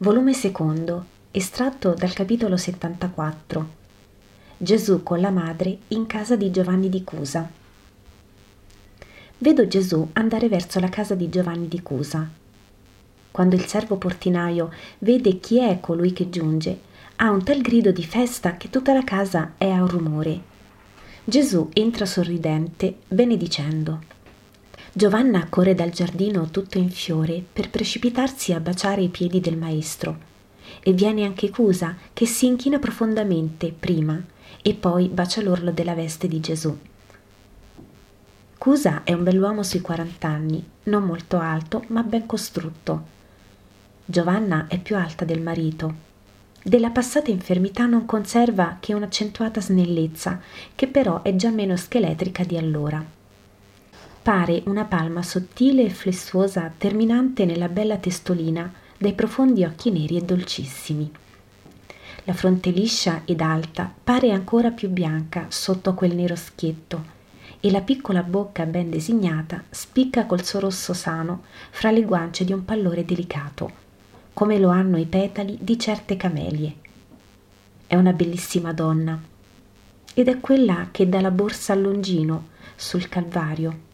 Volume secondo, estratto dal capitolo 74. Gesù con la madre in casa di Giovanni di Cusa. Vedo Gesù andare verso la casa di Giovanni di Cusa. Quando il servo portinaio vede chi è colui che giunge, ha un tal grido di festa che tutta la casa è a un rumore. Gesù entra sorridente, benedicendo. Giovanna corre dal giardino tutto in fiore per precipitarsi a baciare i piedi del maestro. E viene anche Cusa, che si inchina profondamente prima e poi bacia l'orlo della veste di Gesù. Cusa è un bell'uomo sui 40 anni, non molto alto, ma ben costrutto. Giovanna è più alta del marito. Della passata infermità non conserva che un'accentuata snellezza, che però è già meno scheletrica di allora. Pare una palma sottile e flessuosa terminante nella bella testolina dai profondi occhi neri e dolcissimi. La fronte liscia ed alta pare ancora più bianca sotto quel nero schietto e la piccola bocca ben designata spicca col suo rosso sano fra le guance di un pallore delicato, come lo hanno i petali di certe camelie. È una bellissima donna ed è quella che dà la borsa al longino sul Calvario.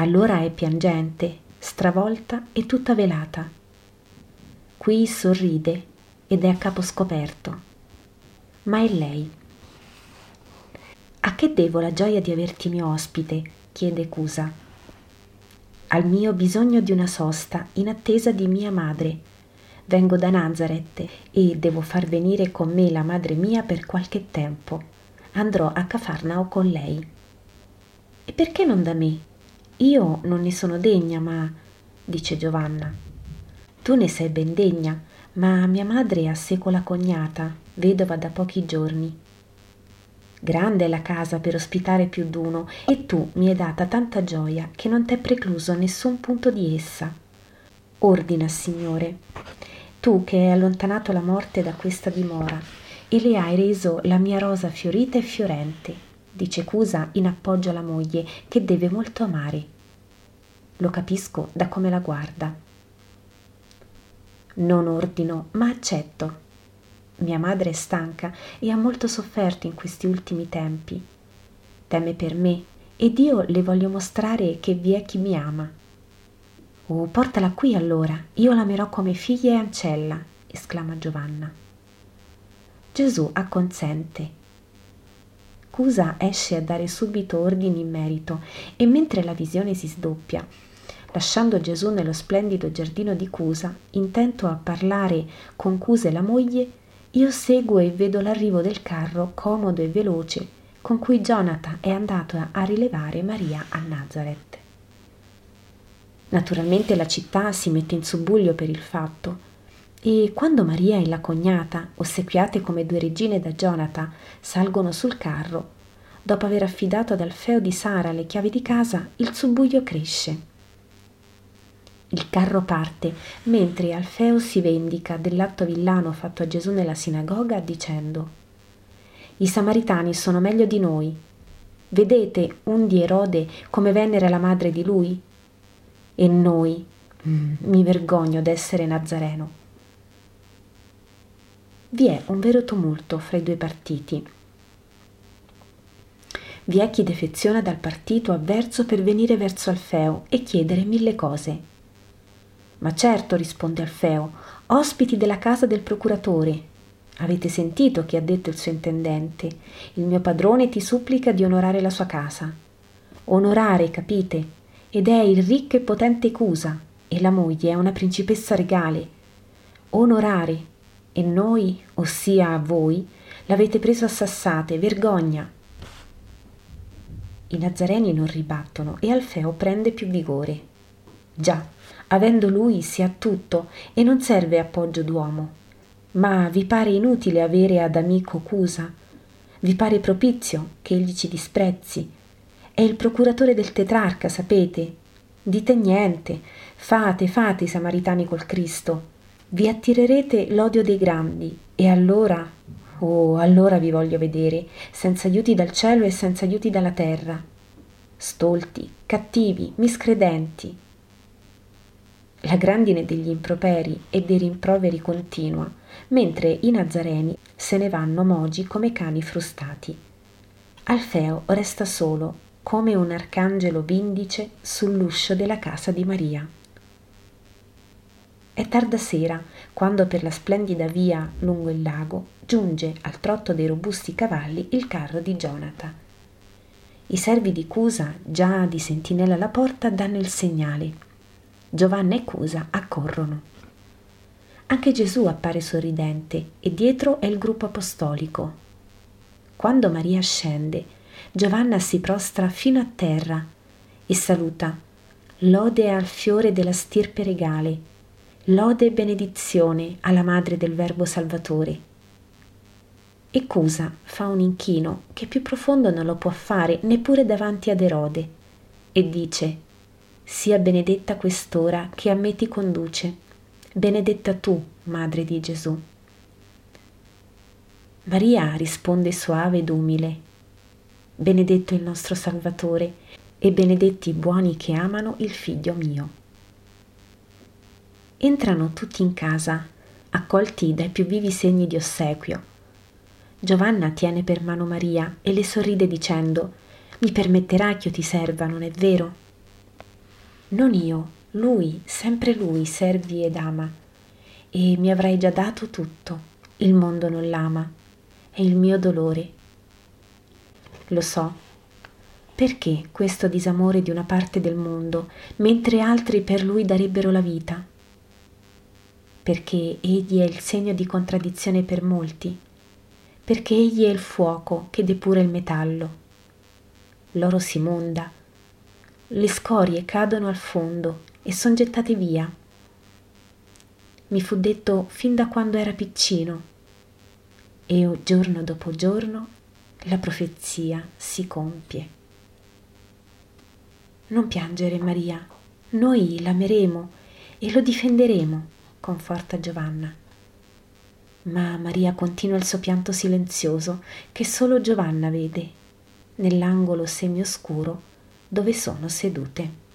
Allora è piangente, stravolta e tutta velata. Qui sorride ed è a capo scoperto. Ma è lei. A che devo la gioia di averti mio ospite? chiede Cusa. Al mio bisogno di una sosta in attesa di mia madre. Vengo da Nazareth e devo far venire con me la madre mia per qualche tempo. Andrò a Cafarnao con lei. E perché non da me? Io non ne sono degna, ma dice Giovanna. Tu ne sei ben degna, ma mia madre ha seco la cognata, vedova da pochi giorni. Grande è la casa per ospitare più d'uno, e tu mi hai data tanta gioia che non t'è precluso nessun punto di essa. Ordina, Signore, tu che hai allontanato la morte da questa dimora, e le hai reso la mia rosa fiorita e fiorente, dice Cusa in appoggio alla moglie, che deve molto amare. Lo capisco da come la guarda. Non ordino, ma accetto. Mia madre è stanca e ha molto sofferto in questi ultimi tempi. Teme per me ed io le voglio mostrare che vi è chi mi ama. Oh, portala qui allora, io l'amerò come figlia e ancella, esclama Giovanna. Gesù acconsente. Cusa esce a dare subito ordini in merito e mentre la visione si sdoppia, lasciando Gesù nello splendido giardino di Cusa, intento a parlare con Cusa e la moglie, io seguo e vedo l'arrivo del carro comodo e veloce con cui Jonathan è andato a rilevare Maria a Nazareth. Naturalmente la città si mette in subbuglio per il fatto e quando Maria e la cognata, ossequiate come due regine da Jonathan, salgono sul carro, dopo aver affidato ad Alfeo di Sara le chiavi di casa, il subbuglio cresce. Il carro parte, mentre Alfeo si vendica dell'atto villano fatto a Gesù nella sinagoga dicendo I samaritani sono meglio di noi. Vedete un di Erode come venera la madre di lui? E noi, mm, mi vergogno d'essere nazareno. Vi è un vero tumulto fra i due partiti. Vi è chi defeziona dal partito avverso per venire verso Alfeo e chiedere mille cose ma certo, risponde Alfeo, ospiti della casa del procuratore. Avete sentito che ha detto il suo intendente. Il mio padrone ti supplica di onorare la sua casa. Onorare, capite? Ed è il ricco e potente Cusa, e la moglie è una principessa regale. Onorare, e noi, ossia voi, l'avete preso a sassate, vergogna. I nazareni non ribattono e Alfeo prende più vigore. Già, avendo lui si ha tutto e non serve appoggio d'uomo. Ma vi pare inutile avere ad amico Cusa? Vi pare propizio che egli ci disprezzi? È il procuratore del tetrarca, sapete? Dite niente, fate, fate i samaritani col Cristo. Vi attirerete l'odio dei grandi e allora, oh, allora vi voglio vedere, senza aiuti dal cielo e senza aiuti dalla terra. Stolti, cattivi, miscredenti, La grandine degli improperi e dei rimproveri continua, mentre i nazareni se ne vanno mogi come cani frustati. Alfeo resta solo, come un arcangelo vindice sull'uscio della casa di Maria. È tarda sera, quando per la splendida via lungo il lago giunge al trotto dei robusti cavalli il carro di Jonathan. I servi di Cusa, già di sentinella alla porta, danno il segnale. Giovanna e Cusa accorrono. Anche Gesù appare sorridente e dietro è il gruppo apostolico. Quando Maria scende, Giovanna si prostra fino a terra e saluta. Lode al fiore della stirpe regale, lode e benedizione alla madre del Verbo Salvatore. E Cusa fa un inchino che più profondo non lo può fare neppure davanti ad Erode e dice Sia benedetta quest'ora che a me ti conduce, benedetta tu, Madre di Gesù. Maria risponde soave ed umile benedetto il nostro Salvatore e benedetti i buoni che amano il figlio mio. Entrano tutti in casa, accolti dai più vivi segni di ossequio. Giovanna tiene per mano Maria e le sorride dicendo Mi permetterà che io ti serva, non è vero? Non io, lui, sempre lui, servi ed ama. E mi avrai già dato tutto. Il mondo non l'ama. È il mio dolore lo so. Perché questo disamore di una parte del mondo, mentre altri per lui darebbero la vita? Perché egli è il segno di contraddizione per molti? Perché egli è il fuoco che depura il metallo? L'oro si monda, le scorie cadono al fondo e son gettate via. Mi fu detto fin da quando era piccino e giorno dopo giorno la profezia si compie. Non piangere, Maria, noi l'ameremo e lo difenderemo, conforta Giovanna. Ma Maria continua il suo pianto silenzioso che solo Giovanna vede nell'angolo semioscuro dove sono sedute.